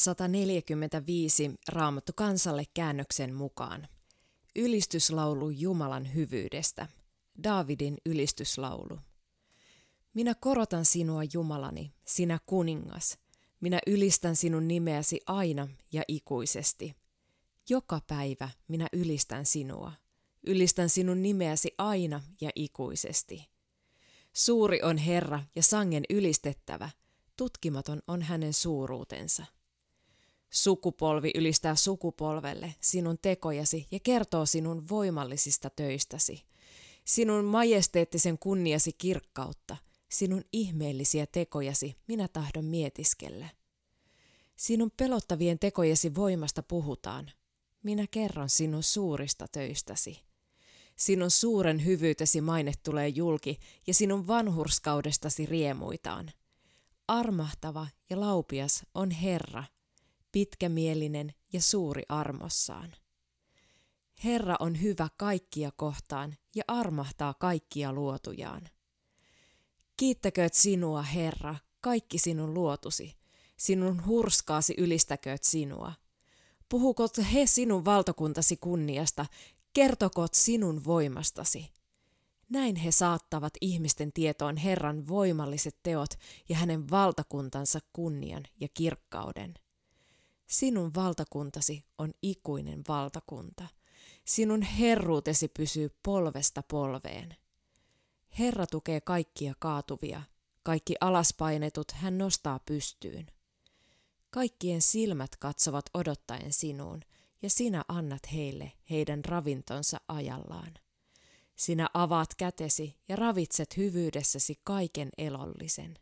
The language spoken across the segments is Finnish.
145 Raamattu kansalle käännöksen mukaan. Ylistyslaulu Jumalan hyvyydestä. Daavidin ylistyslaulu. Minä korotan sinua Jumalani, sinä kuningas. Minä ylistän sinun nimeäsi aina ja ikuisesti. Joka päivä minä ylistän sinua. Ylistän sinun nimeäsi aina ja ikuisesti. Suuri on Herra ja sangen ylistettävä – tutkimaton on hänen suuruutensa. Sukupolvi ylistää sukupolvelle sinun tekojasi ja kertoo sinun voimallisista töistäsi, sinun majesteettisen kunniasi kirkkautta, sinun ihmeellisiä tekojasi minä tahdon mietiskellä. Sinun pelottavien tekojesi voimasta puhutaan. Minä kerron sinun suurista töistäsi. Sinun suuren hyvyytesi maine tulee julki ja sinun vanhurskaudestasi riemuitaan. Armahtava ja laupias on Herra, pitkämielinen ja suuri armossaan. Herra on hyvä kaikkia kohtaan ja armahtaa kaikkia luotujaan. Kiittäkööt sinua, Herra, kaikki sinun luotusi, sinun hurskaasi ylistäkööt sinua. Puhukot he sinun valtakuntasi kunniasta, kertokoot sinun voimastasi. Näin he saattavat ihmisten tietoon Herran voimalliset teot ja hänen valtakuntansa kunnian ja kirkkauden. Sinun valtakuntasi on ikuinen valtakunta. Sinun herruutesi pysyy polvesta polveen. Herra tukee kaikkia kaatuvia, kaikki alaspainetut hän nostaa pystyyn. Kaikkien silmät katsovat odottaen sinuun, ja sinä annat heille heidän ravintonsa ajallaan. Sinä avaat kätesi ja ravitset hyvyydessäsi kaiken elollisen.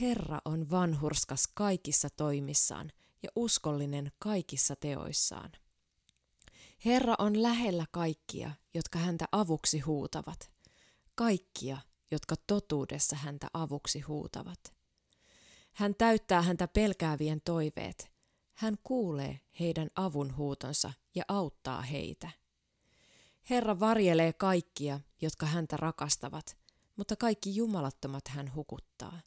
Herra on vanhurskas kaikissa toimissaan ja uskollinen kaikissa teoissaan. Herra on lähellä kaikkia, jotka häntä avuksi huutavat, kaikkia, jotka totuudessa häntä avuksi huutavat. Hän täyttää häntä pelkäävien toiveet. Hän kuulee heidän avunhuutonsa ja auttaa heitä. Herra varjelee kaikkia, jotka häntä rakastavat, mutta kaikki jumalattomat hän hukuttaa.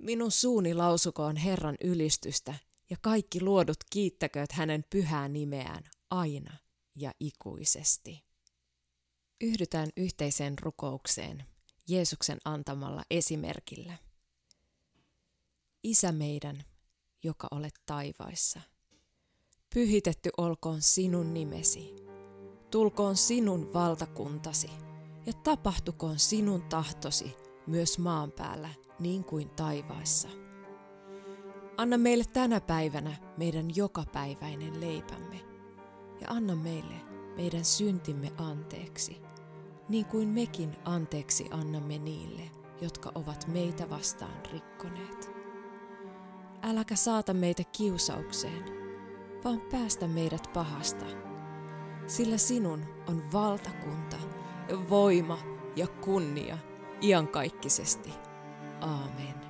Minun suuni lausukoon Herran ylistystä, ja kaikki luodut kiittäkööt hänen pyhää nimeään aina ja ikuisesti. Yhdytään yhteiseen rukoukseen Jeesuksen antamalla esimerkillä. Isä meidän, joka olet taivaissa, pyhitetty olkoon sinun nimesi tulkoon sinun valtakuntasi ja tapahtukoon sinun tahtosi myös maan päällä niin kuin taivaissa. Anna meille tänä päivänä meidän jokapäiväinen leipämme ja anna meille meidän syntimme anteeksi, niin kuin mekin anteeksi annamme niille, jotka ovat meitä vastaan rikkoneet. Äläkä saata meitä kiusaukseen, vaan päästä meidät pahasta – sillä sinun on valtakunta, voima ja kunnia iankaikkisesti. Aamen.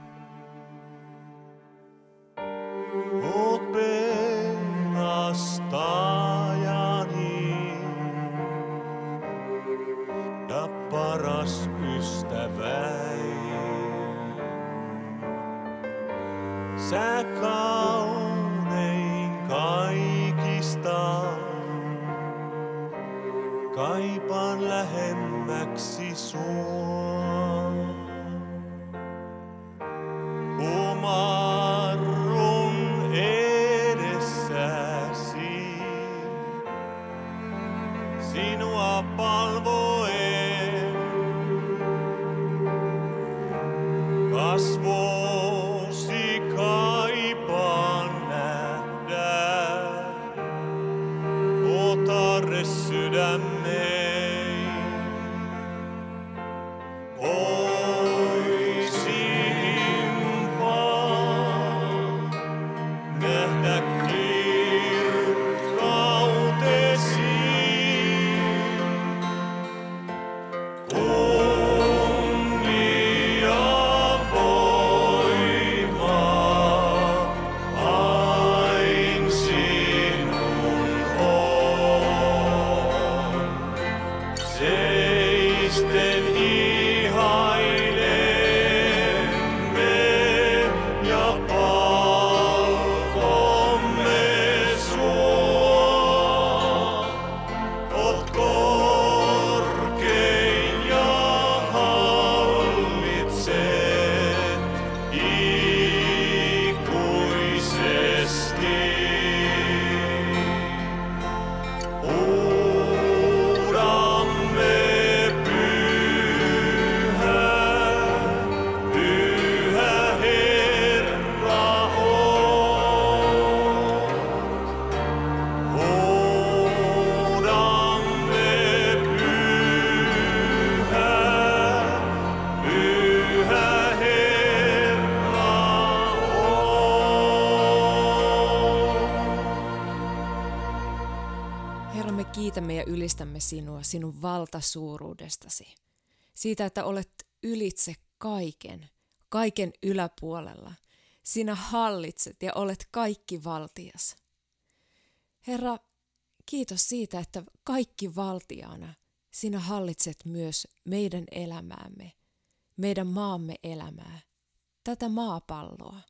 Ja paras kaikista kaipaan lähemmäksi sua. and ylistämme sinua, sinun valtasuuruudestasi. Siitä, että olet ylitse kaiken, kaiken yläpuolella. Sinä hallitset ja olet kaikki valtias. Herra, kiitos siitä, että kaikki valtiana sinä hallitset myös meidän elämäämme, meidän maamme elämää, tätä maapalloa.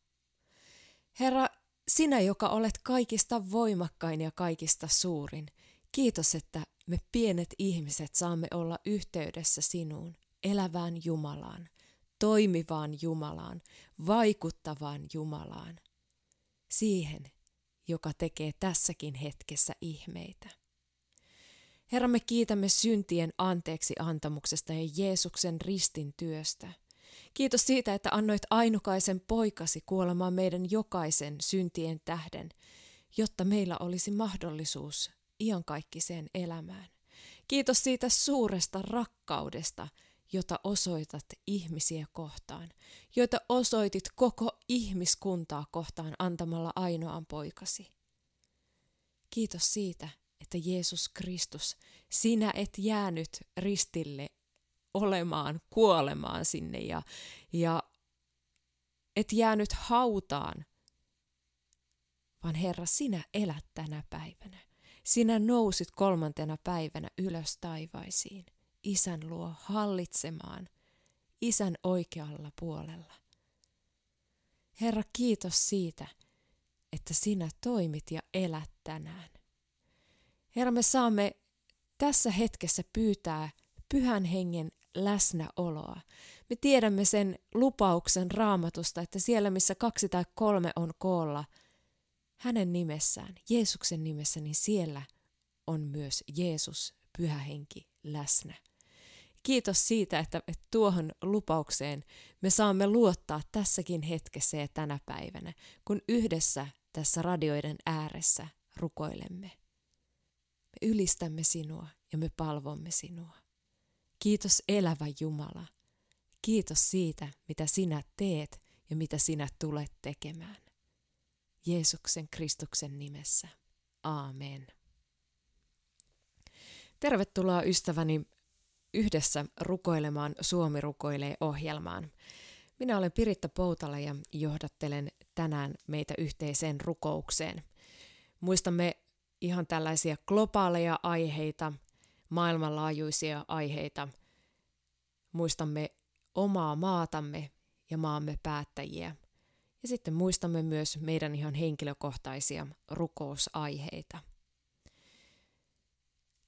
Herra, sinä, joka olet kaikista voimakkain ja kaikista suurin, kiitos, että me pienet ihmiset saamme olla yhteydessä sinuun, elävään Jumalaan, toimivaan Jumalaan, vaikuttavaan Jumalaan, siihen, joka tekee tässäkin hetkessä ihmeitä. Herra, me kiitämme syntien anteeksi antamuksesta ja Jeesuksen ristin työstä. Kiitos siitä, että annoit ainukaisen poikasi kuolemaan meidän jokaisen syntien tähden, jotta meillä olisi mahdollisuus iankaikkiseen elämään. Kiitos siitä suuresta rakkaudesta, jota osoitat ihmisiä kohtaan, joita osoitit koko ihmiskuntaa kohtaan antamalla ainoan poikasi. Kiitos siitä, että Jeesus Kristus, sinä et jäänyt ristille olemaan, kuolemaan sinne ja, ja et jäänyt hautaan, vaan Herra, sinä elät tänä päivänä. Sinä nousit kolmantena päivänä ylös taivaisiin, Isän luo hallitsemaan, Isän oikealla puolella. Herra, kiitos siitä, että sinä toimit ja elät tänään. Herra, me saamme tässä hetkessä pyytää pyhän hengen läsnäoloa. Me tiedämme sen lupauksen raamatusta, että siellä missä kaksi tai kolme on koolla, hänen nimessään, Jeesuksen nimessä, niin siellä on myös Jeesus, pyhä henki, läsnä. Kiitos siitä, että tuohon lupaukseen me saamme luottaa tässäkin hetkessä ja tänä päivänä, kun yhdessä tässä radioiden ääressä rukoilemme. Me ylistämme sinua ja me palvomme sinua. Kiitos elävä Jumala. Kiitos siitä, mitä sinä teet ja mitä sinä tulet tekemään. Jeesuksen Kristuksen nimessä. Aamen. Tervetuloa ystäväni yhdessä rukoilemaan Suomi rukoilee ohjelmaan. Minä olen Piritta Poutala ja johdattelen tänään meitä yhteiseen rukoukseen. Muistamme ihan tällaisia globaaleja aiheita, maailmanlaajuisia aiheita. Muistamme omaa maatamme ja maamme päättäjiä. Ja sitten muistamme myös meidän ihan henkilökohtaisia rukousaiheita.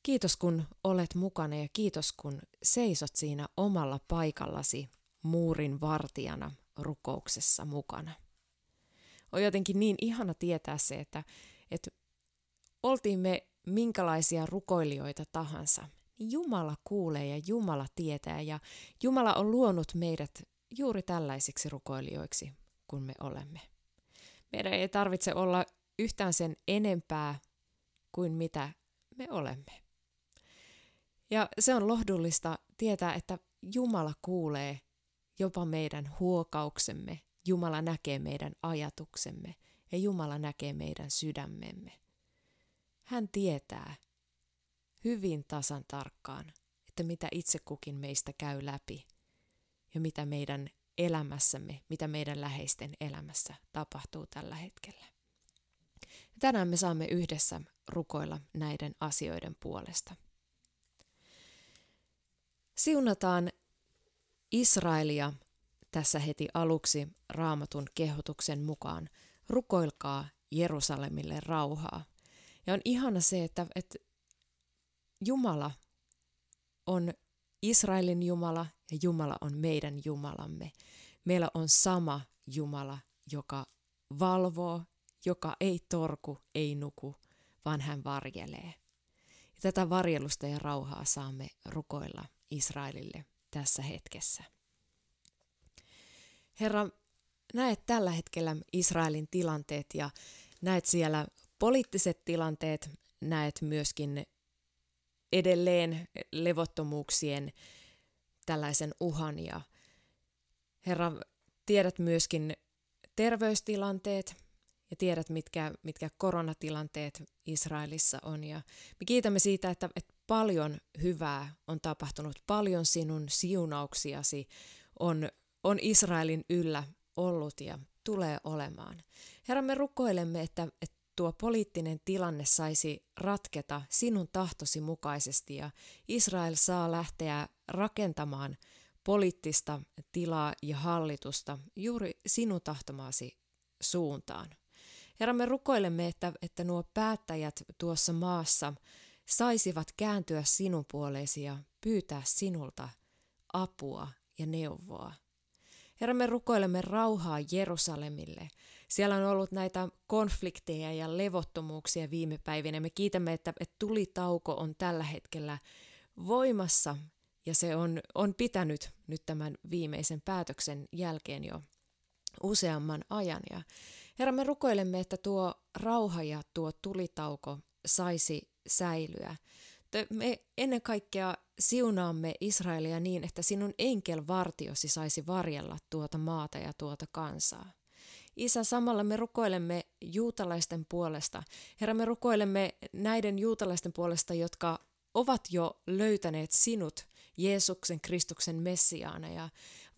Kiitos kun olet mukana ja kiitos kun seisot siinä omalla paikallasi muurin vartijana rukouksessa mukana. On jotenkin niin ihana tietää se, että, että oltiin me minkälaisia rukoilijoita tahansa, niin Jumala kuulee ja Jumala tietää ja Jumala on luonut meidät juuri tällaisiksi rukoilijoiksi kuin me olemme. Meidän ei tarvitse olla yhtään sen enempää kuin mitä me olemme. Ja se on lohdullista tietää, että Jumala kuulee jopa meidän huokauksemme, Jumala näkee meidän ajatuksemme ja Jumala näkee meidän sydämemme. Hän tietää hyvin tasan tarkkaan, että mitä itse kukin meistä käy läpi ja mitä meidän elämässämme, mitä meidän läheisten elämässä tapahtuu tällä hetkellä. Tänään me saamme yhdessä rukoilla näiden asioiden puolesta. Siunataan Israelia tässä heti aluksi raamatun kehotuksen mukaan. Rukoilkaa Jerusalemille rauhaa. Ja on ihana se, että, että Jumala on Israelin Jumala ja Jumala on meidän Jumalamme. Meillä on sama Jumala, joka valvoo, joka ei torku, ei nuku, vaan hän varjelee. Ja tätä varjelusta ja rauhaa saamme rukoilla Israelille tässä hetkessä. Herra, näet tällä hetkellä Israelin tilanteet ja näet siellä poliittiset tilanteet, näet myöskin edelleen levottomuuksien tällaisen uhan ja Herra, tiedät myöskin terveystilanteet ja tiedät, mitkä, mitkä koronatilanteet Israelissa on. Ja me kiitämme siitä, että, että paljon hyvää on tapahtunut, paljon sinun siunauksiasi on, on Israelin yllä ollut ja tulee olemaan. Herra, me rukoilemme, että, että tuo poliittinen tilanne saisi ratketa sinun tahtosi mukaisesti ja Israel saa lähteä rakentamaan poliittista tilaa ja hallitusta juuri sinun tahtomaasi suuntaan. Herra, me rukoilemme, että, että nuo päättäjät tuossa maassa saisivat kääntyä sinun puoleesi ja pyytää sinulta apua ja neuvoa. Herra, me rukoilemme rauhaa Jerusalemille. Siellä on ollut näitä konflikteja ja levottomuuksia viime päivinä. Me kiitämme, että, että tulitauko on tällä hetkellä voimassa ja se on, on pitänyt nyt tämän viimeisen päätöksen jälkeen jo useamman ajan. Ja Herra, me rukoilemme, että tuo rauha ja tuo tulitauko saisi säilyä. Me ennen kaikkea siunaamme Israelia niin, että sinun enkelvartiosi saisi varjella tuota maata ja tuota kansaa. Isä, samalla me rukoilemme juutalaisten puolesta. Herra, me rukoilemme näiden juutalaisten puolesta, jotka ovat jo löytäneet sinut Jeesuksen Kristuksen Messiaana ja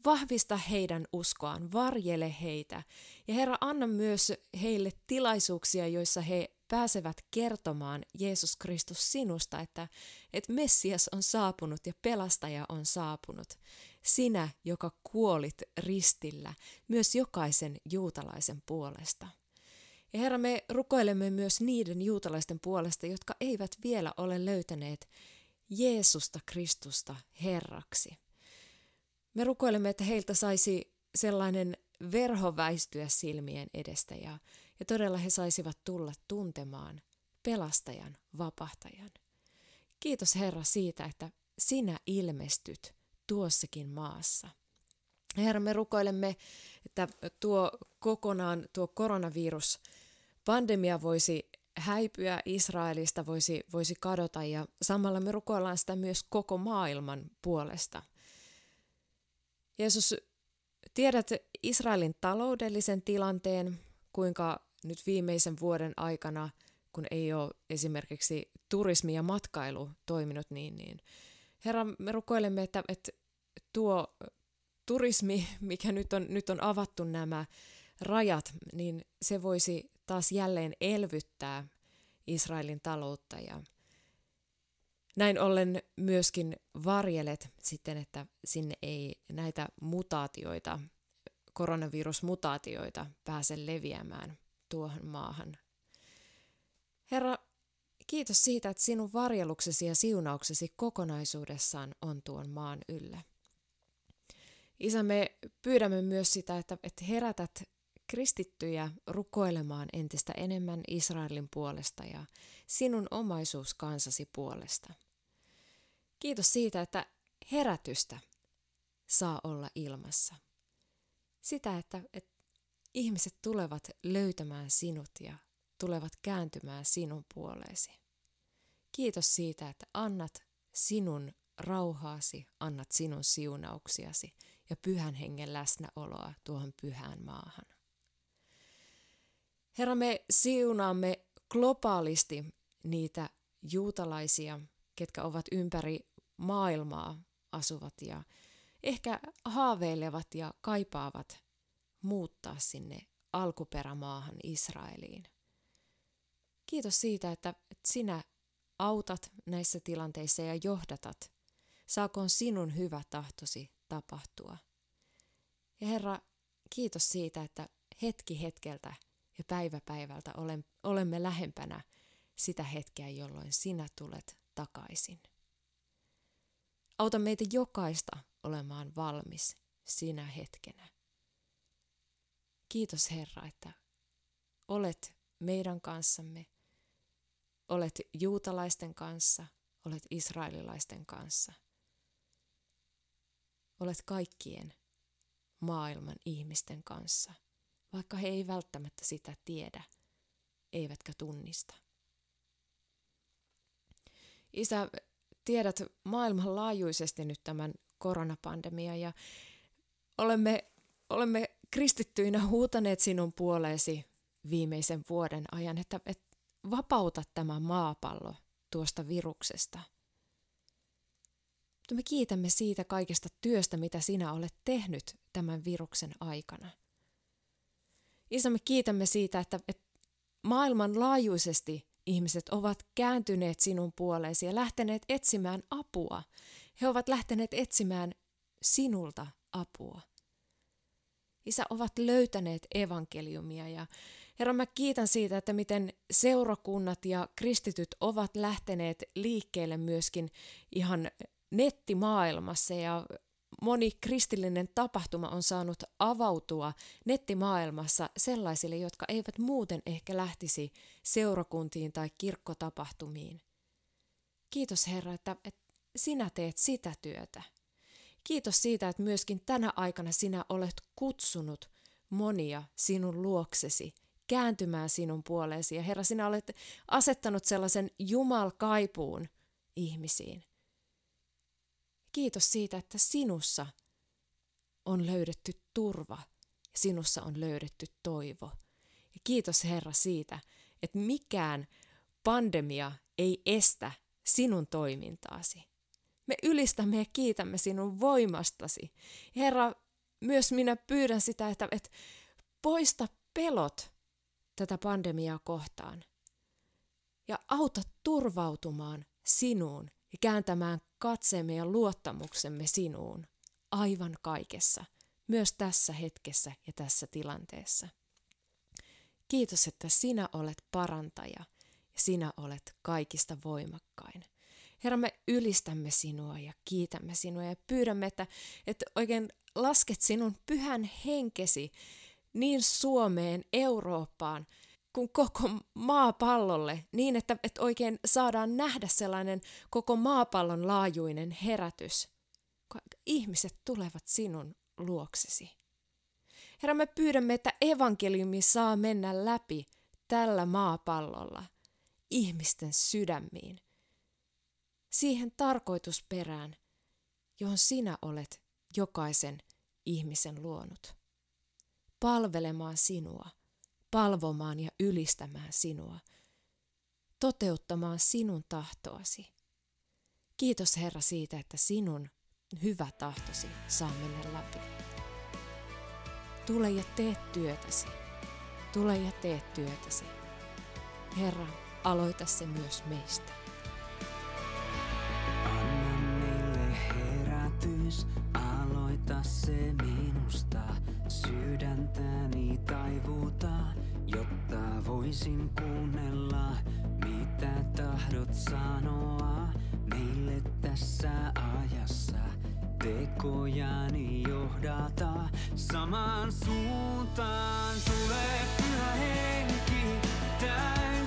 vahvista heidän uskoaan, varjele heitä. Ja Herra, anna myös heille tilaisuuksia, joissa he pääsevät kertomaan Jeesus Kristus sinusta, että, että Messias on saapunut ja pelastaja on saapunut. Sinä, joka kuolit ristillä, myös jokaisen juutalaisen puolesta. Ja Herra, me rukoilemme myös niiden juutalaisten puolesta, jotka eivät vielä ole löytäneet Jeesusta Kristusta Herraksi. Me rukoilemme, että heiltä saisi sellainen verho väistyä silmien edestä ja, ja todella he saisivat tulla tuntemaan pelastajan, vapahtajan. Kiitos Herra siitä, että sinä ilmestyt tuossakin maassa. Herra, me rukoilemme, että tuo kokonaan tuo koronavirus pandemia voisi häipyä Israelista, voisi, voisi kadota ja samalla me rukoillaan sitä myös koko maailman puolesta. Jeesus, tiedät Israelin taloudellisen tilanteen, kuinka nyt viimeisen vuoden aikana, kun ei ole esimerkiksi turismi ja matkailu toiminut niin, niin Herra, me rukoilemme, että, että tuo turismi, mikä nyt on, nyt on avattu nämä rajat, niin se voisi taas jälleen elvyttää Israelin taloutta ja näin ollen myöskin varjelet sitten, että sinne ei näitä mutaatioita, koronavirusmutaatioita pääse leviämään tuohon maahan. Herra, kiitos siitä, että sinun varjeluksesi ja siunauksesi kokonaisuudessaan on tuon maan yllä. Isä, me pyydämme myös sitä, että, että herätät kristittyjä rukoilemaan entistä enemmän Israelin puolesta ja sinun omaisuuskansasi puolesta. Kiitos siitä, että herätystä saa olla ilmassa. Sitä, että, että ihmiset tulevat löytämään sinut ja tulevat kääntymään sinun puoleesi. Kiitos siitä, että annat sinun rauhaasi, annat sinun siunauksiasi ja pyhän hengen läsnäoloa tuohon pyhään maahan. Herra, me siunaamme globaalisti niitä juutalaisia, ketkä ovat ympäri maailmaa asuvat ja ehkä haaveilevat ja kaipaavat muuttaa sinne alkuperämaahan Israeliin. Kiitos siitä, että sinä autat näissä tilanteissa ja johdatat. Saakoon sinun hyvä tahtosi tapahtua. Ja Herra, kiitos siitä, että hetki hetkeltä ja päivä päivältä olemme lähempänä sitä hetkeä, jolloin sinä tulet takaisin. Auta meitä jokaista olemaan valmis sinä hetkenä. Kiitos Herra, että olet meidän kanssamme, olet juutalaisten kanssa, olet israelilaisten kanssa. Olet kaikkien maailman ihmisten kanssa, vaikka he ei välttämättä sitä tiedä, eivätkä tunnista. Isä, tiedät maailmanlaajuisesti nyt tämän koronapandemia ja olemme, olemme kristittyinä huutaneet sinun puoleesi viimeisen vuoden ajan, että, että vapauta tämä maapallo tuosta viruksesta. Me kiitämme siitä kaikesta työstä, mitä sinä olet tehnyt tämän viruksen aikana. Isä, me kiitämme siitä, että, että maailmanlaajuisesti ihmiset ovat kääntyneet sinun puoleesi ja lähteneet etsimään apua. He ovat lähteneet etsimään sinulta apua. Isä, ovat löytäneet evankeliumia ja Herra, mä kiitän siitä, että miten seurakunnat ja kristityt ovat lähteneet liikkeelle myöskin ihan nettimaailmassa ja moni kristillinen tapahtuma on saanut avautua nettimaailmassa sellaisille, jotka eivät muuten ehkä lähtisi seurakuntiin tai kirkkotapahtumiin. Kiitos Herra, että, että sinä teet sitä työtä. Kiitos siitä, että myöskin tänä aikana sinä olet kutsunut monia sinun luoksesi kääntymään sinun puoleesi. Ja Herra, sinä olet asettanut sellaisen jumalkaipuun ihmisiin. Kiitos siitä, että sinussa on löydetty turva ja sinussa on löydetty toivo. Ja kiitos Herra siitä, että mikään pandemia ei estä sinun toimintaasi. Me ylistämme ja kiitämme sinun voimastasi. Herra, myös minä pyydän sitä, että, että poista pelot tätä pandemiaa kohtaan. Ja auta turvautumaan sinuun ja kääntämään katseemme ja luottamuksemme sinuun aivan kaikessa, myös tässä hetkessä ja tässä tilanteessa. Kiitos, että sinä olet parantaja ja sinä olet kaikista voimakkain. Herra, me ylistämme sinua ja kiitämme sinua ja pyydämme, että, että oikein lasket sinun pyhän henkesi niin Suomeen, Eurooppaan kuin koko maapallolle niin, että, että oikein saadaan nähdä sellainen koko maapallon laajuinen herätys. Ihmiset tulevat sinun luoksesi. Herra, me pyydämme, että evankeliumi saa mennä läpi tällä maapallolla ihmisten sydämiin. Siihen tarkoitusperään, johon sinä olet jokaisen ihmisen luonut. Palvelemaan sinua – palvomaan ja ylistämään sinua, toteuttamaan sinun tahtoasi. Kiitos Herra siitä, että sinun hyvä tahtosi saa mennä läpi. Tule ja tee työtäsi. Tule ja tee työtäsi. Herra, aloita se myös meistä. Anna meille herätys, aloita se minusta. Sydäntäni taivutaan jotta voisin kuunnella, mitä tahdot sanoa meille tässä ajassa. Tekojani johdata samaan suuntaan. Tulee pyhä henki täytä,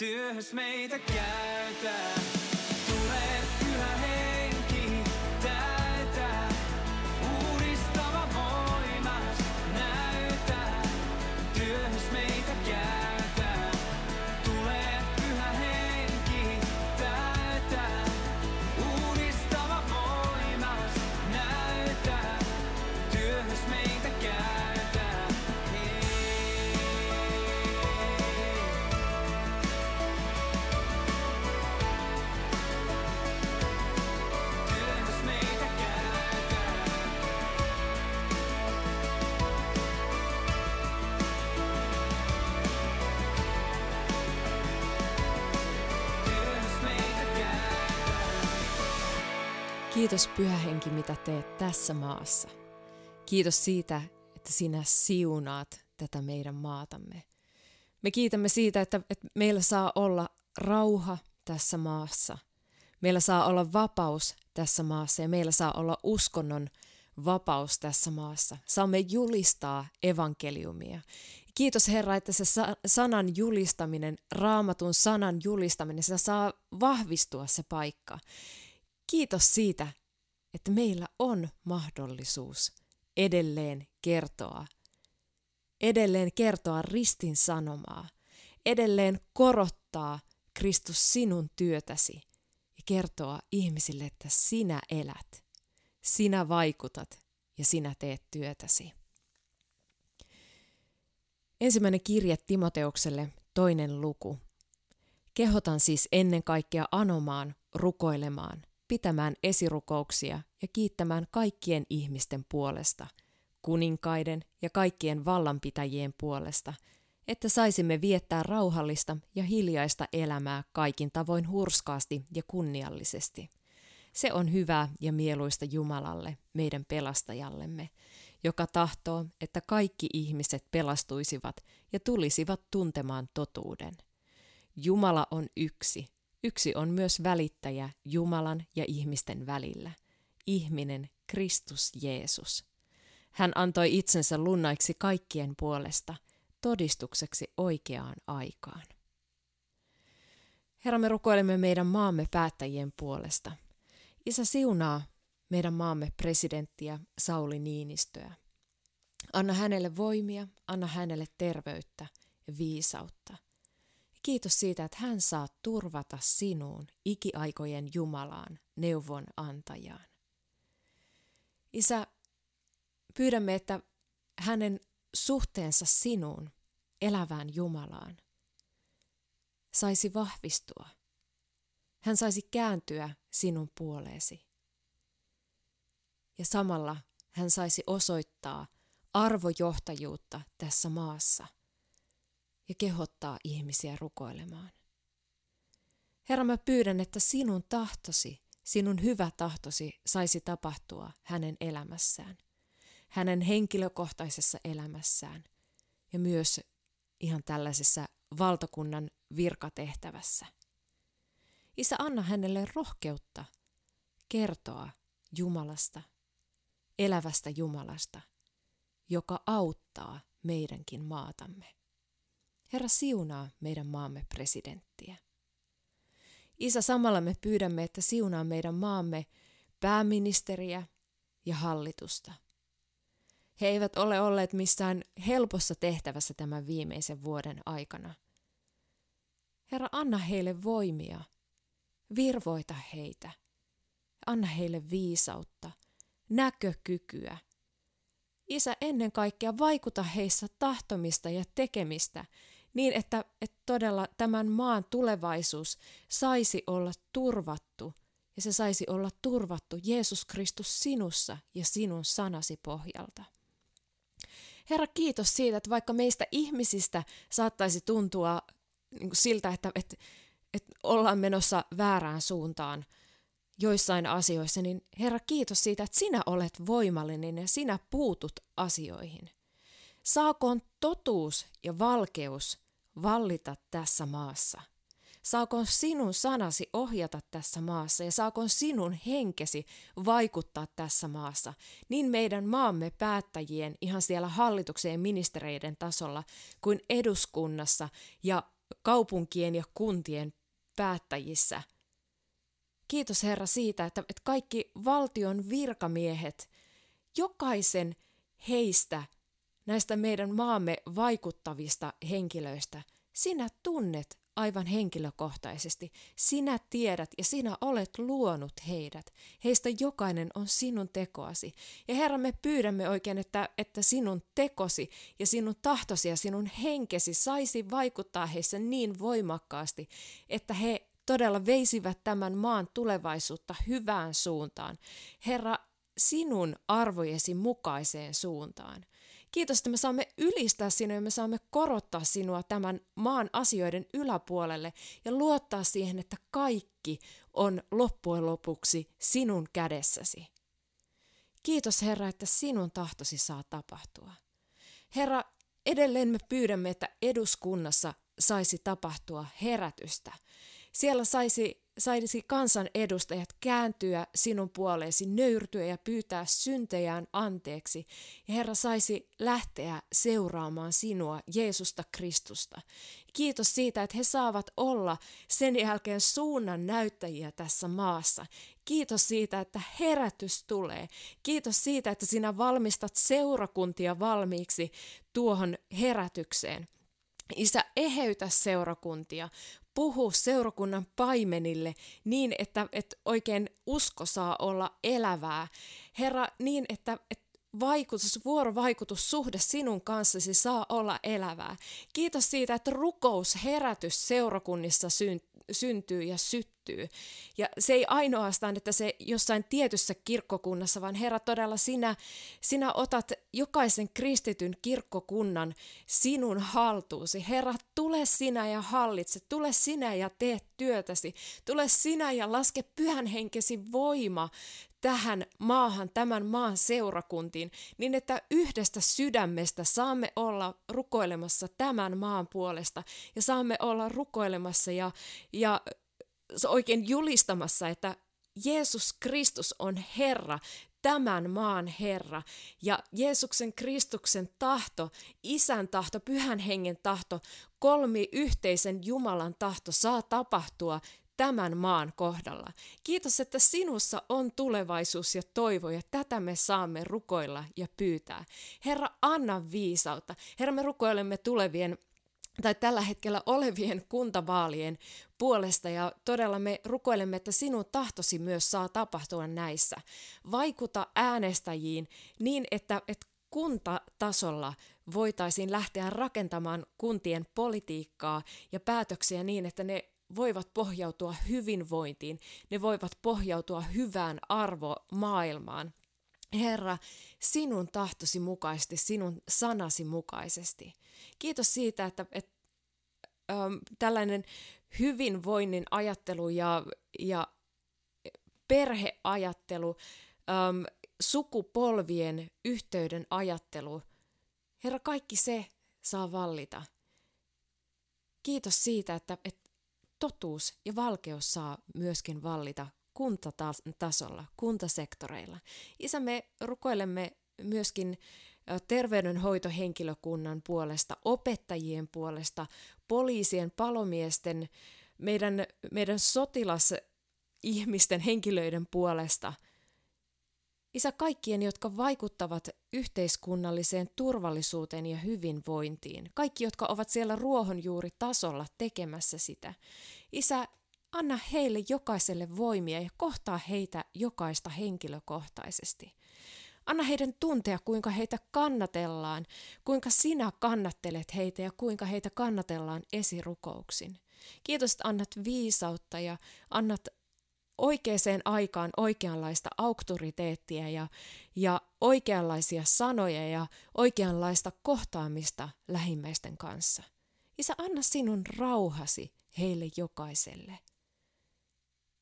työhös meitä käytä. Kiitos Pyhä Henki, mitä teet tässä maassa. Kiitos siitä, että sinä siunaat tätä meidän maatamme. Me kiitämme siitä, että, että meillä saa olla rauha tässä maassa. Meillä saa olla vapaus tässä maassa ja meillä saa olla uskonnon vapaus tässä maassa. Saamme julistaa evankeliumia. Kiitos Herra, että se sa- sanan julistaminen, raamatun sanan julistaminen, se saa vahvistua se paikka. Kiitos siitä, että meillä on mahdollisuus edelleen kertoa, edelleen kertoa ristin sanomaa, edelleen korottaa Kristus sinun työtäsi ja kertoa ihmisille, että sinä elät, sinä vaikutat ja sinä teet työtäsi. Ensimmäinen kirje Timoteukselle, toinen luku. Kehotan siis ennen kaikkea anomaan, rukoilemaan, pitämään esirukouksia ja kiittämään kaikkien ihmisten puolesta, kuninkaiden ja kaikkien vallanpitäjien puolesta, että saisimme viettää rauhallista ja hiljaista elämää kaikin tavoin hurskaasti ja kunniallisesti. Se on hyvää ja mieluista Jumalalle, meidän pelastajallemme, joka tahtoo, että kaikki ihmiset pelastuisivat ja tulisivat tuntemaan totuuden. Jumala on yksi. Yksi on myös välittäjä Jumalan ja ihmisten välillä. Ihminen Kristus Jeesus. Hän antoi itsensä lunnaiksi kaikkien puolesta, todistukseksi oikeaan aikaan. Herra, me rukoilemme meidän maamme päättäjien puolesta. Isä siunaa meidän maamme presidenttiä Sauli Niinistöä. Anna hänelle voimia, anna hänelle terveyttä ja viisautta. Kiitos siitä, että hän saa turvata sinuun ikiaikojen Jumalaan, neuvon antajaan. Isä, pyydämme, että hänen suhteensa sinuun, elävään Jumalaan, saisi vahvistua. Hän saisi kääntyä sinun puoleesi. Ja samalla hän saisi osoittaa arvojohtajuutta tässä maassa ja kehottaa ihmisiä rukoilemaan. Herra, mä pyydän, että sinun tahtosi, sinun hyvä tahtosi saisi tapahtua hänen elämässään, hänen henkilökohtaisessa elämässään ja myös ihan tällaisessa valtakunnan virkatehtävässä. Isä, anna hänelle rohkeutta kertoa Jumalasta, elävästä Jumalasta, joka auttaa meidänkin maatamme. Herra siunaa meidän maamme presidenttiä. Isä, samalla me pyydämme, että siunaa meidän maamme pääministeriä ja hallitusta. He eivät ole olleet missään helpossa tehtävässä tämän viimeisen vuoden aikana. Herra, anna heille voimia. Virvoita heitä. Anna heille viisautta, näkökykyä. Isä, ennen kaikkea vaikuta heissä tahtomista ja tekemistä niin, että, että todella tämän maan tulevaisuus saisi olla turvattu ja se saisi olla turvattu Jeesus Kristus sinussa ja sinun sanasi pohjalta. Herra, kiitos siitä, että vaikka meistä ihmisistä saattaisi tuntua niin siltä, että, että, että ollaan menossa väärään suuntaan joissain asioissa, niin Herra, kiitos siitä, että sinä olet voimallinen ja sinä puutut asioihin. Saakoon totuus ja valkeus vallita tässä maassa. Saakoon sinun sanasi ohjata tässä maassa ja saakoon sinun henkesi vaikuttaa tässä maassa, niin meidän maamme päättäjien ihan siellä hallituksen ja ministereiden tasolla kuin eduskunnassa ja kaupunkien ja kuntien päättäjissä. Kiitos Herra siitä, että, että kaikki valtion virkamiehet, jokaisen heistä, näistä meidän maamme vaikuttavista henkilöistä, sinä tunnet aivan henkilökohtaisesti. Sinä tiedät ja sinä olet luonut heidät. Heistä jokainen on sinun tekoasi. Ja Herra, me pyydämme oikein, että, että sinun tekosi ja sinun tahtosi ja sinun henkesi saisi vaikuttaa heissä niin voimakkaasti, että he todella veisivät tämän maan tulevaisuutta hyvään suuntaan. Herra, sinun arvojesi mukaiseen suuntaan. Kiitos, että me saamme ylistää sinua ja me saamme korottaa sinua tämän maan asioiden yläpuolelle ja luottaa siihen, että kaikki on loppujen lopuksi sinun kädessäsi. Kiitos Herra, että sinun tahtosi saa tapahtua. Herra, edelleen me pyydämme, että eduskunnassa saisi tapahtua herätystä. Siellä saisi saisi kansan edustajat kääntyä sinun puoleesi, nöyrtyä ja pyytää syntejään anteeksi. Ja Herra saisi lähteä seuraamaan sinua, Jeesusta Kristusta. Kiitos siitä, että he saavat olla sen jälkeen suunnan näyttäjiä tässä maassa. Kiitos siitä, että herätys tulee. Kiitos siitä, että sinä valmistat seurakuntia valmiiksi tuohon herätykseen. Isä, eheytä seurakuntia, puhu seurakunnan paimenille niin, että, että oikein usko saa olla elävää. Herra, niin, että, että vaikutus, vuorovaikutus, suhde sinun kanssasi saa olla elävää. Kiitos siitä, että rukous, herätys seurakunnissa syntyy ja syttyy. Ja se ei ainoastaan, että se jossain tietyssä kirkkokunnassa, vaan Herra todella sinä, sinä otat jokaisen kristityn kirkkokunnan sinun haltuusi. Herra, tule sinä ja hallitse, tule sinä ja tee työtäsi, tule sinä ja laske pyhän henkesi voima tähän maahan, tämän maan seurakuntiin, niin että yhdestä sydämestä saamme olla rukoilemassa tämän maan puolesta ja saamme olla rukoilemassa ja, ja oikein julistamassa, että Jeesus Kristus on Herra, tämän maan Herra. Ja Jeesuksen Kristuksen tahto, Isän tahto, Pyhän Hengen tahto, kolmi yhteisen Jumalan tahto saa tapahtua tämän maan kohdalla. Kiitos, että sinussa on tulevaisuus ja toivo ja tätä me saamme rukoilla ja pyytää. Herra, anna viisautta. Herra, me rukoilemme tulevien tai tällä hetkellä olevien kuntavaalien puolesta ja todella me rukoilemme, että sinun tahtosi myös saa tapahtua näissä. Vaikuta äänestäjiin niin, että, että kuntatasolla voitaisiin lähteä rakentamaan kuntien politiikkaa ja päätöksiä niin, että ne voivat pohjautua hyvinvointiin, ne voivat pohjautua hyvään arvomaailmaan. Herra, sinun tahtosi mukaisesti, sinun sanasi mukaisesti. Kiitos siitä, että, että ähm, tällainen hyvinvoinnin ajattelu ja, ja perheajattelu, ähm, sukupolvien yhteyden ajattelu, Herra, kaikki se saa vallita. Kiitos siitä, että, että totuus ja valkeus saa myöskin vallita kuntatasolla, kuntasektoreilla. Isä, me rukoilemme myöskin terveydenhoitohenkilökunnan puolesta, opettajien puolesta, poliisien, palomiesten, meidän, meidän sotilasihmisten, henkilöiden puolesta. Isä kaikkien, jotka vaikuttavat yhteiskunnalliseen turvallisuuteen ja hyvinvointiin. Kaikki, jotka ovat siellä ruohonjuuritasolla tekemässä sitä. Isä, anna heille jokaiselle voimia ja kohtaa heitä jokaista henkilökohtaisesti. Anna heidän tuntea, kuinka heitä kannatellaan, kuinka sinä kannattelet heitä ja kuinka heitä kannatellaan esirukouksin. Kiitos, että annat viisautta ja annat oikeaan aikaan oikeanlaista auktoriteettia ja, ja oikeanlaisia sanoja ja oikeanlaista kohtaamista lähimmäisten kanssa. Isä, anna sinun rauhasi heille jokaiselle.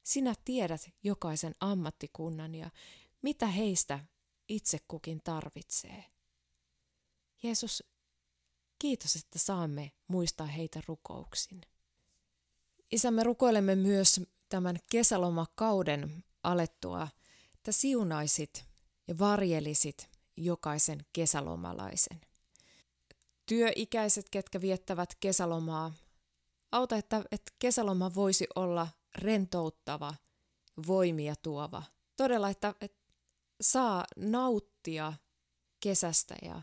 Sinä tiedät jokaisen ammattikunnan ja mitä heistä itse kukin tarvitsee. Jeesus, kiitos, että saamme muistaa heitä rukouksin. Isä, me rukoilemme myös tämän kesälomakauden alettua, että siunaisit ja varjelisit jokaisen kesälomalaisen. Työikäiset, ketkä viettävät kesälomaa, auta, että, että kesäloma voisi olla rentouttava, voimia tuova. Todella, että, että saa nauttia kesästä ja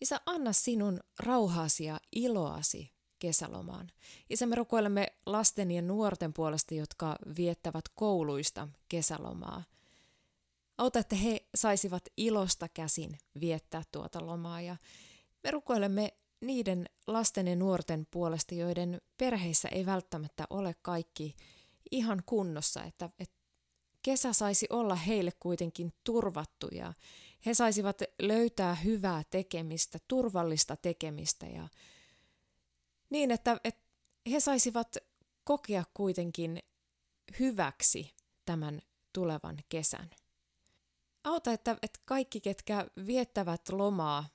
Isä, anna sinun rauhaasi ja iloasi kesälomaan. Isä, me rukoilemme lasten ja nuorten puolesta, jotka viettävät kouluista kesälomaa. Auta, että he saisivat ilosta käsin viettää tuota lomaa ja me rukoilemme niiden lasten ja nuorten puolesta, joiden perheissä ei välttämättä ole kaikki ihan kunnossa, että, että kesä saisi olla heille kuitenkin turvattu ja he saisivat löytää hyvää tekemistä, turvallista tekemistä ja niin, että, että he saisivat kokea kuitenkin hyväksi tämän tulevan kesän. Auta, että, että kaikki, ketkä viettävät lomaa,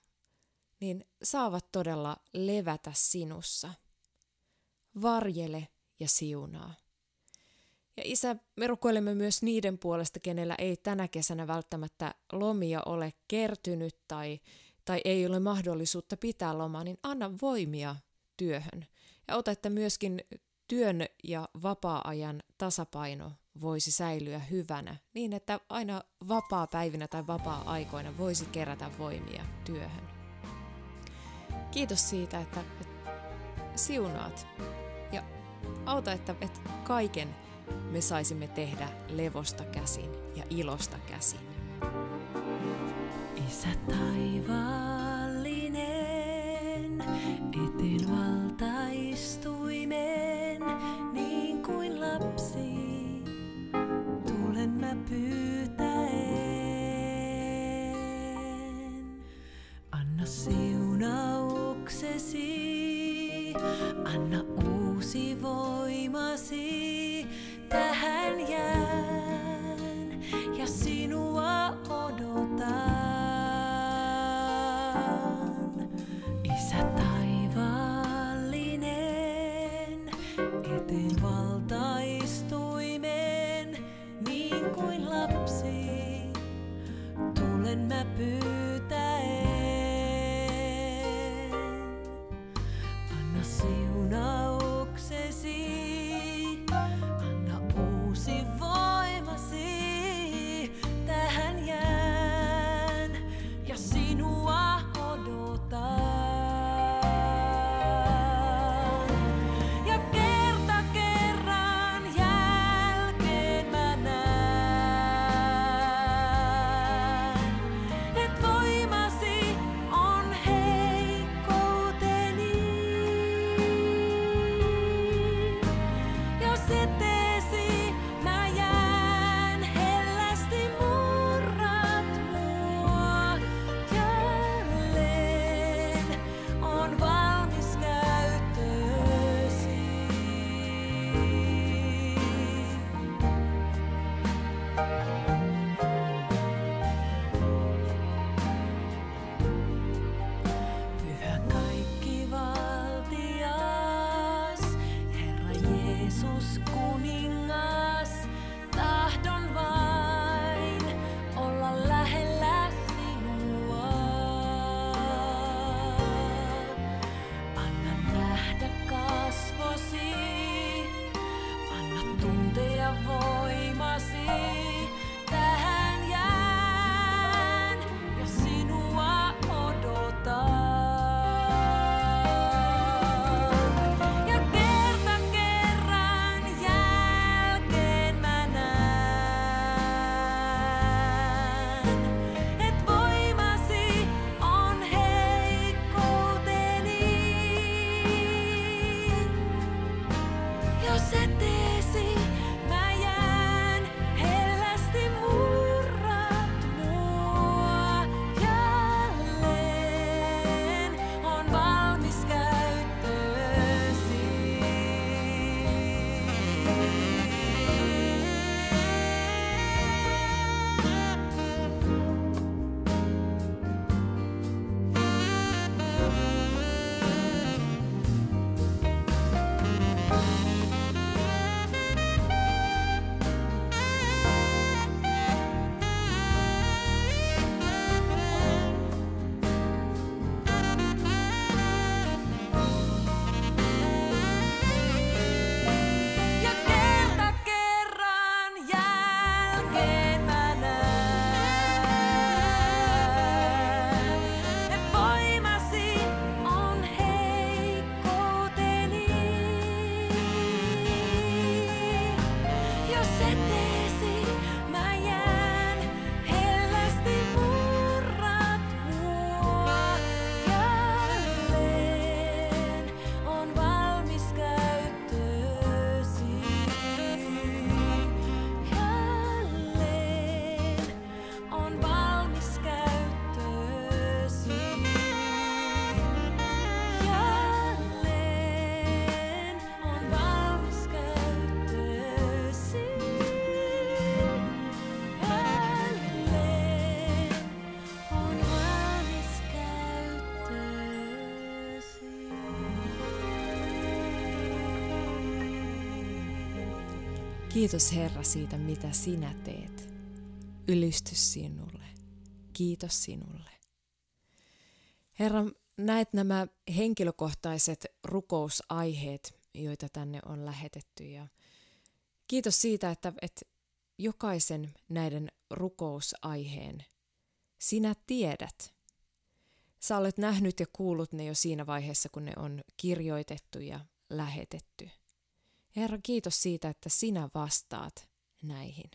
niin saavat todella levätä sinussa. Varjele ja siunaa. Ja isä, me rukoilemme myös niiden puolesta, kenellä ei tänä kesänä välttämättä lomia ole kertynyt tai, tai ei ole mahdollisuutta pitää lomaa, niin anna voimia työhön. Ja ota, että myöskin työn ja vapaa-ajan tasapaino voisi säilyä hyvänä, niin että aina vapaa-päivinä tai vapaa-aikoina voisi kerätä voimia työhön. Kiitos siitä, että, siunaat ja auta, että, että kaiken me saisimme tehdä levosta käsin ja ilosta käsin. Isä taivaallinen, eteen valtaistuimen, niin kuin lapsi, tulen mä pyytäen. Anna siunauksesi, anna uusi voimasi, Kiitos Herra siitä, mitä sinä teet. Ylistys sinulle. Kiitos sinulle. Herra, näet nämä henkilökohtaiset rukousaiheet, joita tänne on lähetetty. Ja kiitos siitä, että, että jokaisen näiden rukousaiheen sinä tiedät. Sä olet nähnyt ja kuullut ne jo siinä vaiheessa, kun ne on kirjoitettu ja lähetetty. Herra, kiitos siitä, että sinä vastaat näihin.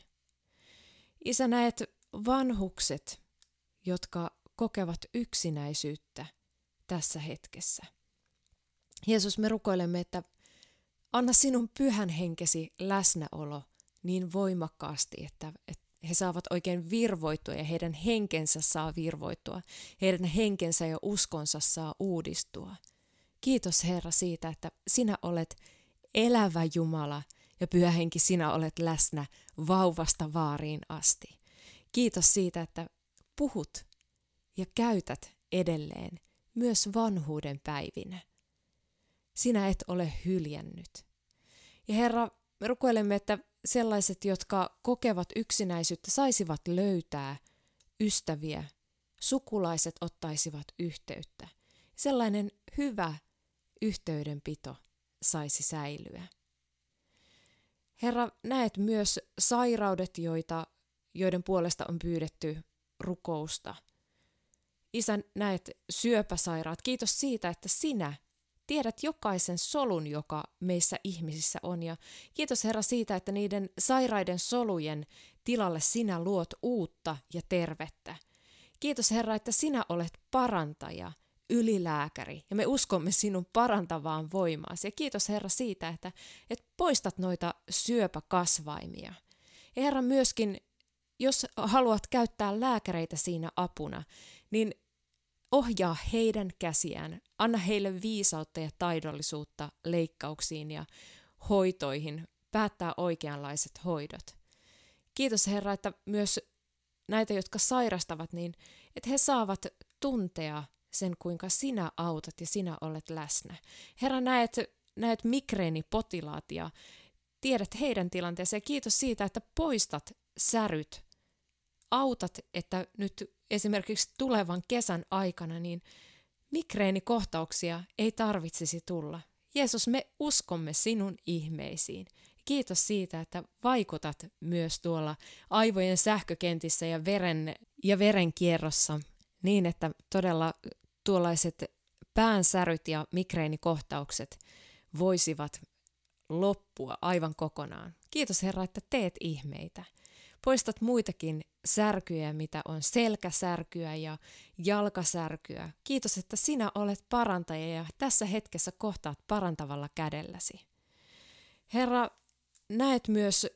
Isä, näet vanhukset, jotka kokevat yksinäisyyttä tässä hetkessä. Jeesus, me rukoilemme, että anna sinun pyhän henkesi läsnäolo niin voimakkaasti, että, että he saavat oikein virvoittua ja heidän henkensä saa virvoittua. Heidän henkensä ja uskonsa saa uudistua. Kiitos Herra siitä, että sinä olet elävä Jumala ja pyhä henki sinä olet läsnä vauvasta vaariin asti. Kiitos siitä, että puhut ja käytät edelleen myös vanhuuden päivinä. Sinä et ole hyljännyt. Ja Herra, me rukoilemme, että sellaiset, jotka kokevat yksinäisyyttä, saisivat löytää ystäviä, sukulaiset ottaisivat yhteyttä. Sellainen hyvä yhteydenpito saisi säilyä. Herra, näet myös sairaudet, joita, joiden puolesta on pyydetty rukousta. Isä, näet syöpäsairaat. Kiitos siitä, että sinä tiedät jokaisen solun, joka meissä ihmisissä on. Ja kiitos Herra siitä, että niiden sairaiden solujen tilalle sinä luot uutta ja tervettä. Kiitos Herra, että sinä olet parantaja, ylilääkäri ja me uskomme sinun parantavaan voimaasi. Ja kiitos Herra siitä, että, että poistat noita syöpäkasvaimia. Ja Herra myöskin, jos haluat käyttää lääkäreitä siinä apuna, niin ohjaa heidän käsiään, anna heille viisautta ja taidollisuutta leikkauksiin ja hoitoihin, päättää oikeanlaiset hoidot. Kiitos Herra, että myös näitä, jotka sairastavat, niin että he saavat tuntea sen, kuinka sinä autat ja sinä olet läsnä. Herra, näet, näet migreenipotilaat ja tiedät heidän tilanteensa ja kiitos siitä, että poistat säryt. Autat, että nyt esimerkiksi tulevan kesän aikana, niin migreenikohtauksia ei tarvitsisi tulla. Jeesus, me uskomme sinun ihmeisiin. Kiitos siitä, että vaikutat myös tuolla aivojen sähkökentissä ja veren, ja verenkierrossa niin, että todella tuollaiset päänsäryt ja migreenikohtaukset voisivat loppua aivan kokonaan. Kiitos Herra, että teet ihmeitä. Poistat muitakin särkyjä, mitä on selkäsärkyä ja jalkasärkyä. Kiitos, että sinä olet parantaja ja tässä hetkessä kohtaat parantavalla kädelläsi. Herra, näet myös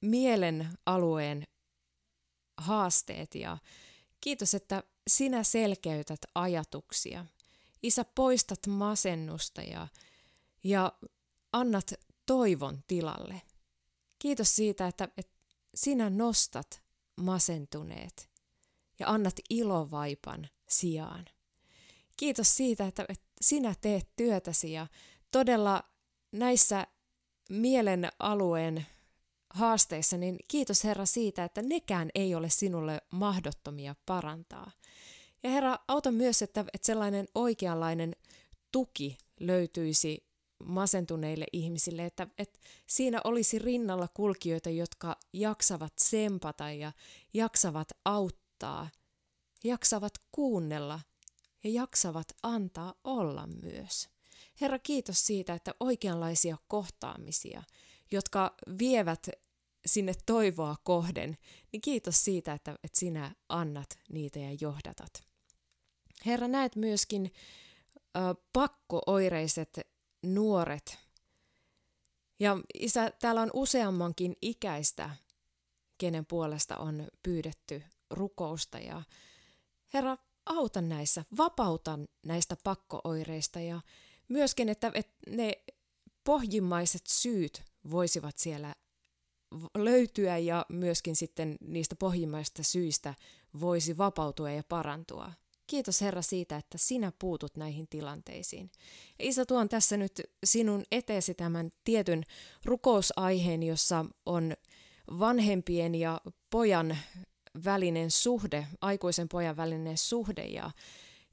mielen alueen haasteet ja kiitos, että sinä selkeytät ajatuksia. Isä, poistat masennusta ja, ja annat toivon tilalle. Kiitos siitä, että, että sinä nostat masentuneet ja annat ilovaipan sijaan. Kiitos siitä, että, että sinä teet työtäsi ja todella näissä mielen alueen haasteissa, niin kiitos Herra siitä, että nekään ei ole sinulle mahdottomia parantaa. Ja Herra, auta myös, että, että sellainen oikeanlainen tuki löytyisi masentuneille ihmisille, että, että siinä olisi rinnalla kulkijoita, jotka jaksavat sempata ja jaksavat auttaa, jaksavat kuunnella ja jaksavat antaa olla myös. Herra, kiitos siitä, että oikeanlaisia kohtaamisia, jotka vievät sinne toivoa kohden, niin kiitos siitä, että, että sinä annat niitä ja johdatat. Herra, näet myöskin ö, pakkooireiset nuoret. Ja isä, täällä on useammankin ikäistä, kenen puolesta on pyydetty rukousta. Ja Herra, auta näissä, vapauta näistä pakkooireista ja myöskin, että, että ne pohjimmaiset syyt voisivat siellä löytyä ja myöskin sitten niistä pohjimmaisista syistä voisi vapautua ja parantua. Kiitos Herra siitä, että sinä puutut näihin tilanteisiin. Ja Isä, tuon tässä nyt sinun eteesi tämän tietyn rukousaiheen, jossa on vanhempien ja pojan välinen suhde, aikuisen pojan välinen suhde ja,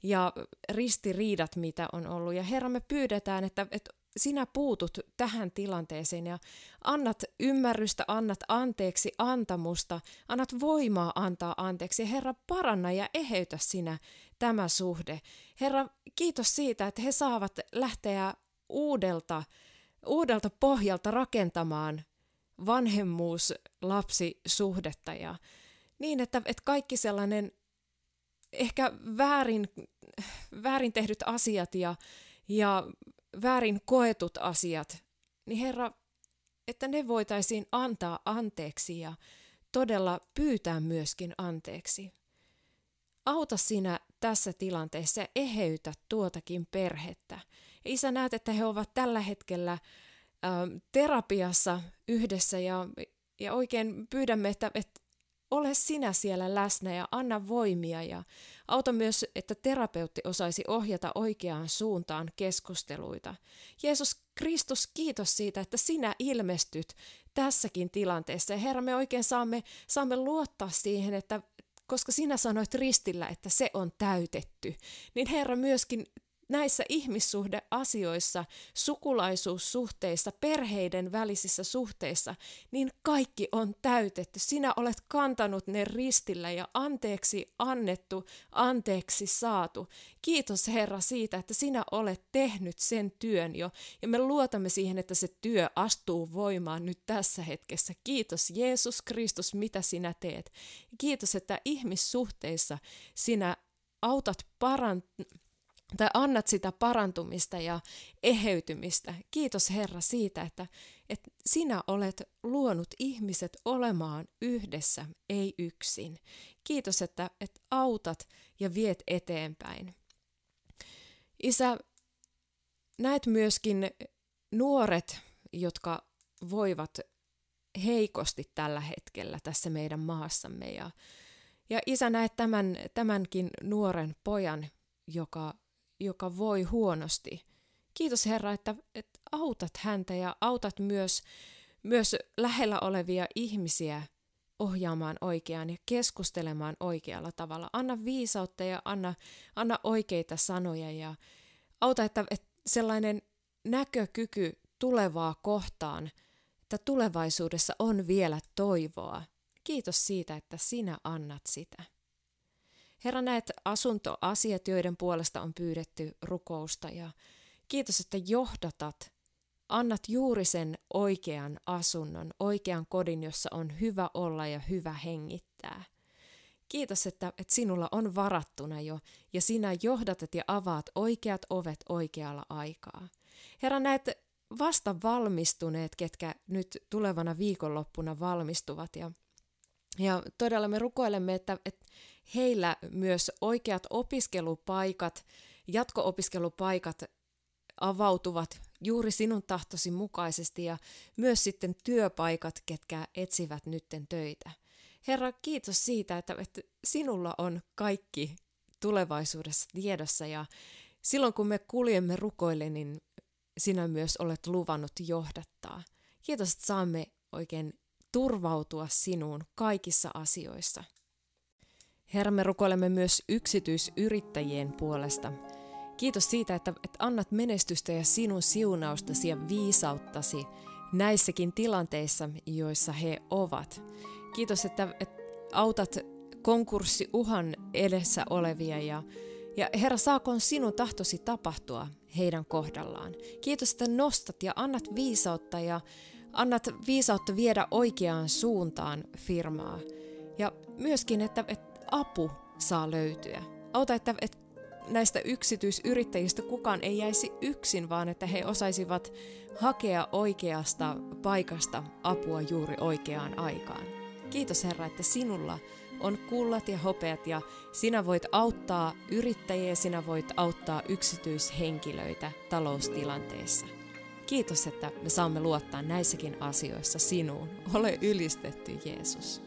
ja ristiriidat, mitä on ollut. Ja Herra, me pyydetään, että, että sinä puutut tähän tilanteeseen ja annat ymmärrystä, annat anteeksi antamusta, annat voimaa antaa anteeksi. Herra, paranna ja eheytä sinä tämä suhde. Herra, kiitos siitä, että he saavat lähteä uudelta, uudelta pohjalta rakentamaan vanhemmuus-lapsisuhdetta ja niin, että, että kaikki sellainen ehkä väärin, väärin tehdyt asiat ja, ja väärin koetut asiat, niin Herra, että ne voitaisiin antaa anteeksi ja todella pyytää myöskin anteeksi. Auta sinä tässä tilanteessa ja eheytä tuotakin perhettä. Ja isä, näet, että he ovat tällä hetkellä ä, terapiassa yhdessä ja, ja oikein pyydämme, että, että ole sinä siellä läsnä ja anna voimia ja auta myös, että terapeutti osaisi ohjata oikeaan suuntaan keskusteluita. Jeesus Kristus, kiitos siitä, että sinä ilmestyt tässäkin tilanteessa. Herra, me oikein saamme, saamme luottaa siihen, että koska sinä sanoit ristillä, että se on täytetty, niin Herra myöskin näissä ihmissuhdeasioissa, sukulaisuussuhteissa, perheiden välisissä suhteissa, niin kaikki on täytetty. Sinä olet kantanut ne ristillä ja anteeksi annettu, anteeksi saatu. Kiitos Herra siitä, että sinä olet tehnyt sen työn jo ja me luotamme siihen, että se työ astuu voimaan nyt tässä hetkessä. Kiitos Jeesus Kristus, mitä sinä teet. Kiitos, että ihmissuhteissa sinä autat parantamaan tai annat sitä parantumista ja eheytymistä. Kiitos Herra siitä, että, että sinä olet luonut ihmiset olemaan yhdessä, ei yksin. Kiitos, että, että autat ja viet eteenpäin. Isä, näet myöskin nuoret, jotka voivat heikosti tällä hetkellä tässä meidän maassamme. Ja, ja isä, näet tämän, tämänkin nuoren pojan, joka joka voi huonosti. Kiitos Herra, että, että autat häntä ja autat myös, myös lähellä olevia ihmisiä ohjaamaan oikeaan ja keskustelemaan oikealla tavalla. Anna viisautta ja anna, anna oikeita sanoja ja auta, että, että sellainen näkökyky tulevaa kohtaan, että tulevaisuudessa on vielä toivoa. Kiitos siitä, että sinä annat sitä. Herra, näet asuntoasiat, joiden puolesta on pyydetty rukousta ja kiitos, että johdatat, annat juuri sen oikean asunnon, oikean kodin, jossa on hyvä olla ja hyvä hengittää. Kiitos, että, että sinulla on varattuna jo ja sinä johdatat ja avaat oikeat ovet oikealla aikaa. Herra, näet vasta valmistuneet, ketkä nyt tulevana viikonloppuna valmistuvat ja, ja todella me rukoilemme, että, että heillä myös oikeat opiskelupaikat, jatko-opiskelupaikat avautuvat juuri sinun tahtosi mukaisesti ja myös sitten työpaikat, ketkä etsivät nytten töitä. Herra, kiitos siitä, että, sinulla on kaikki tulevaisuudessa tiedossa ja silloin kun me kuljemme rukoille, niin sinä myös olet luvannut johdattaa. Kiitos, että saamme oikein turvautua sinuun kaikissa asioissa. Herra, me rukoilemme myös yksityisyrittäjien puolesta. Kiitos siitä, että, että annat menestystä ja sinun siunaustasi ja viisauttasi näissäkin tilanteissa, joissa he ovat. Kiitos, että, että autat konkurssiuhan edessä olevia ja, ja Herra, saakoon sinun tahtosi tapahtua heidän kohdallaan. Kiitos, että nostat ja annat viisautta ja annat viisautta viedä oikeaan suuntaan firmaa. Ja myöskin, että, että apu saa löytyä. Auta, että, että näistä yksityisyrittäjistä kukaan ei jäisi yksin, vaan että he osaisivat hakea oikeasta paikasta apua juuri oikeaan aikaan. Kiitos Herra, että sinulla on kullat ja hopeat ja sinä voit auttaa yrittäjiä, sinä voit auttaa yksityishenkilöitä taloustilanteessa. Kiitos, että me saamme luottaa näissäkin asioissa sinuun. Ole ylistetty Jeesus.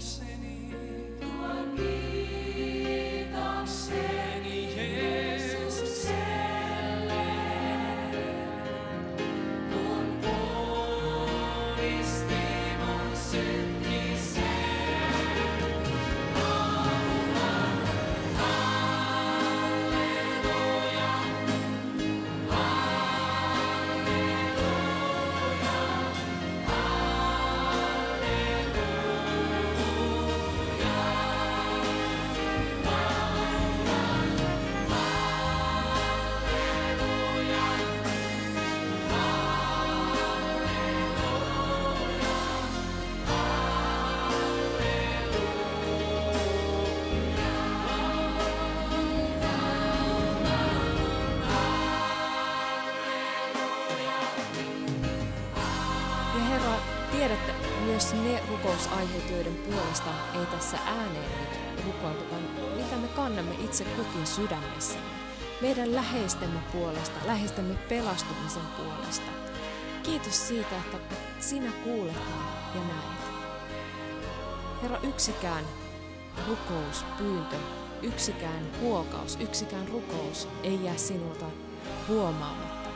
accept. Rukousaiheet, joiden puolesta ei tässä ääneen nyt rukoiltu, vaan mitä me kannamme itse kukin sydämessämme. Meidän läheistemme puolesta, läheistemme pelastumisen puolesta. Kiitos siitä, että sinä kuulet ja näet. Herra, yksikään rukous, pyyntö, yksikään huokaus, yksikään rukous ei jää sinulta huomaamatta.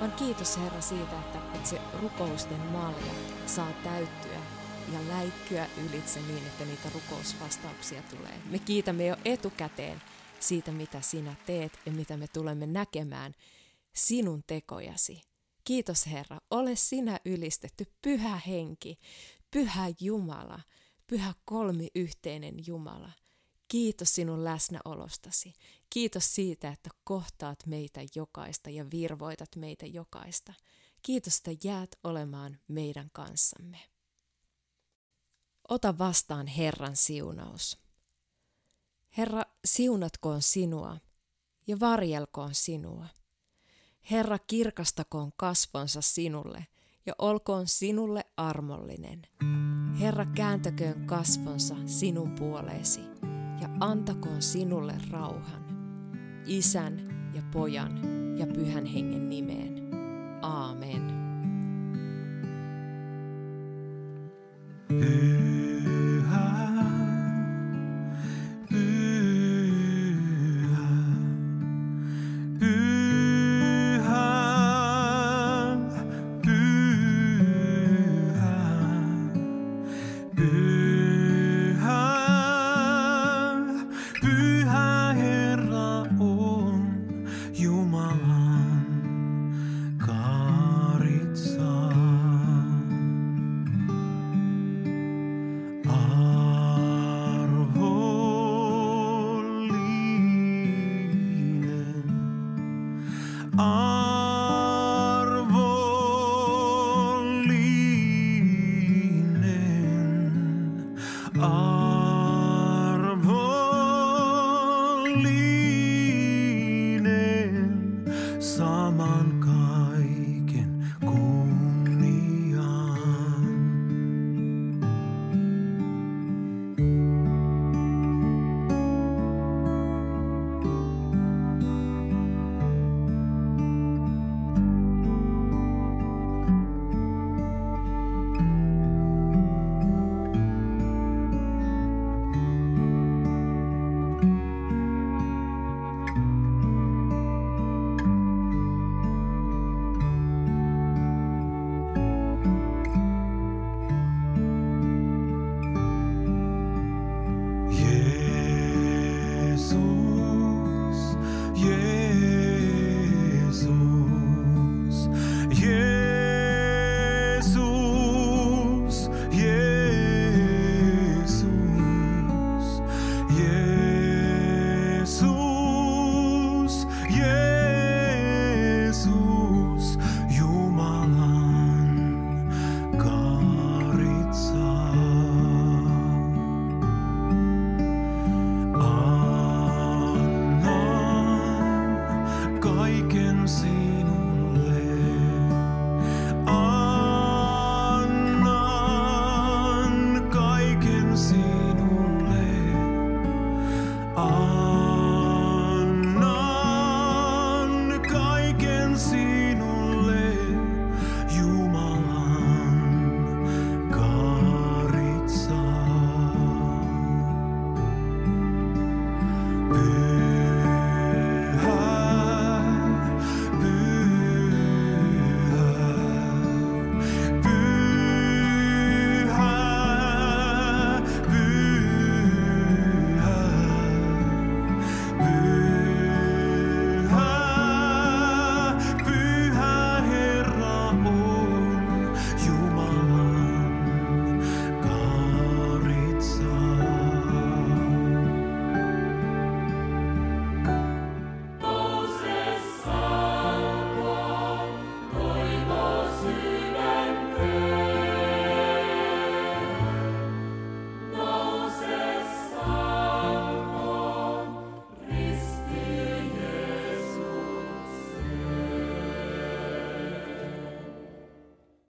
Vaan kiitos Herra siitä, että, että se rukousten malja saa täyttyä ja läikkyä ylitse niin, että niitä rukousvastauksia tulee. Me kiitämme jo etukäteen siitä, mitä sinä teet ja mitä me tulemme näkemään sinun tekojasi. Kiitos Herra, ole sinä ylistetty, pyhä henki, pyhä Jumala, pyhä kolmiyhteinen Jumala. Kiitos sinun läsnäolostasi. Kiitos siitä, että kohtaat meitä jokaista ja virvoitat meitä jokaista. Kiitos, että jäät olemaan meidän kanssamme. Ota vastaan Herran siunaus. Herra, siunatkoon sinua ja varjelkoon sinua. Herra, kirkastakoon kasvonsa sinulle ja olkoon sinulle armollinen. Herra, kääntäköön kasvonsa sinun puoleesi ja antakoon sinulle rauhan. Isän ja pojan ja pyhän hengen nimeen. Aamen.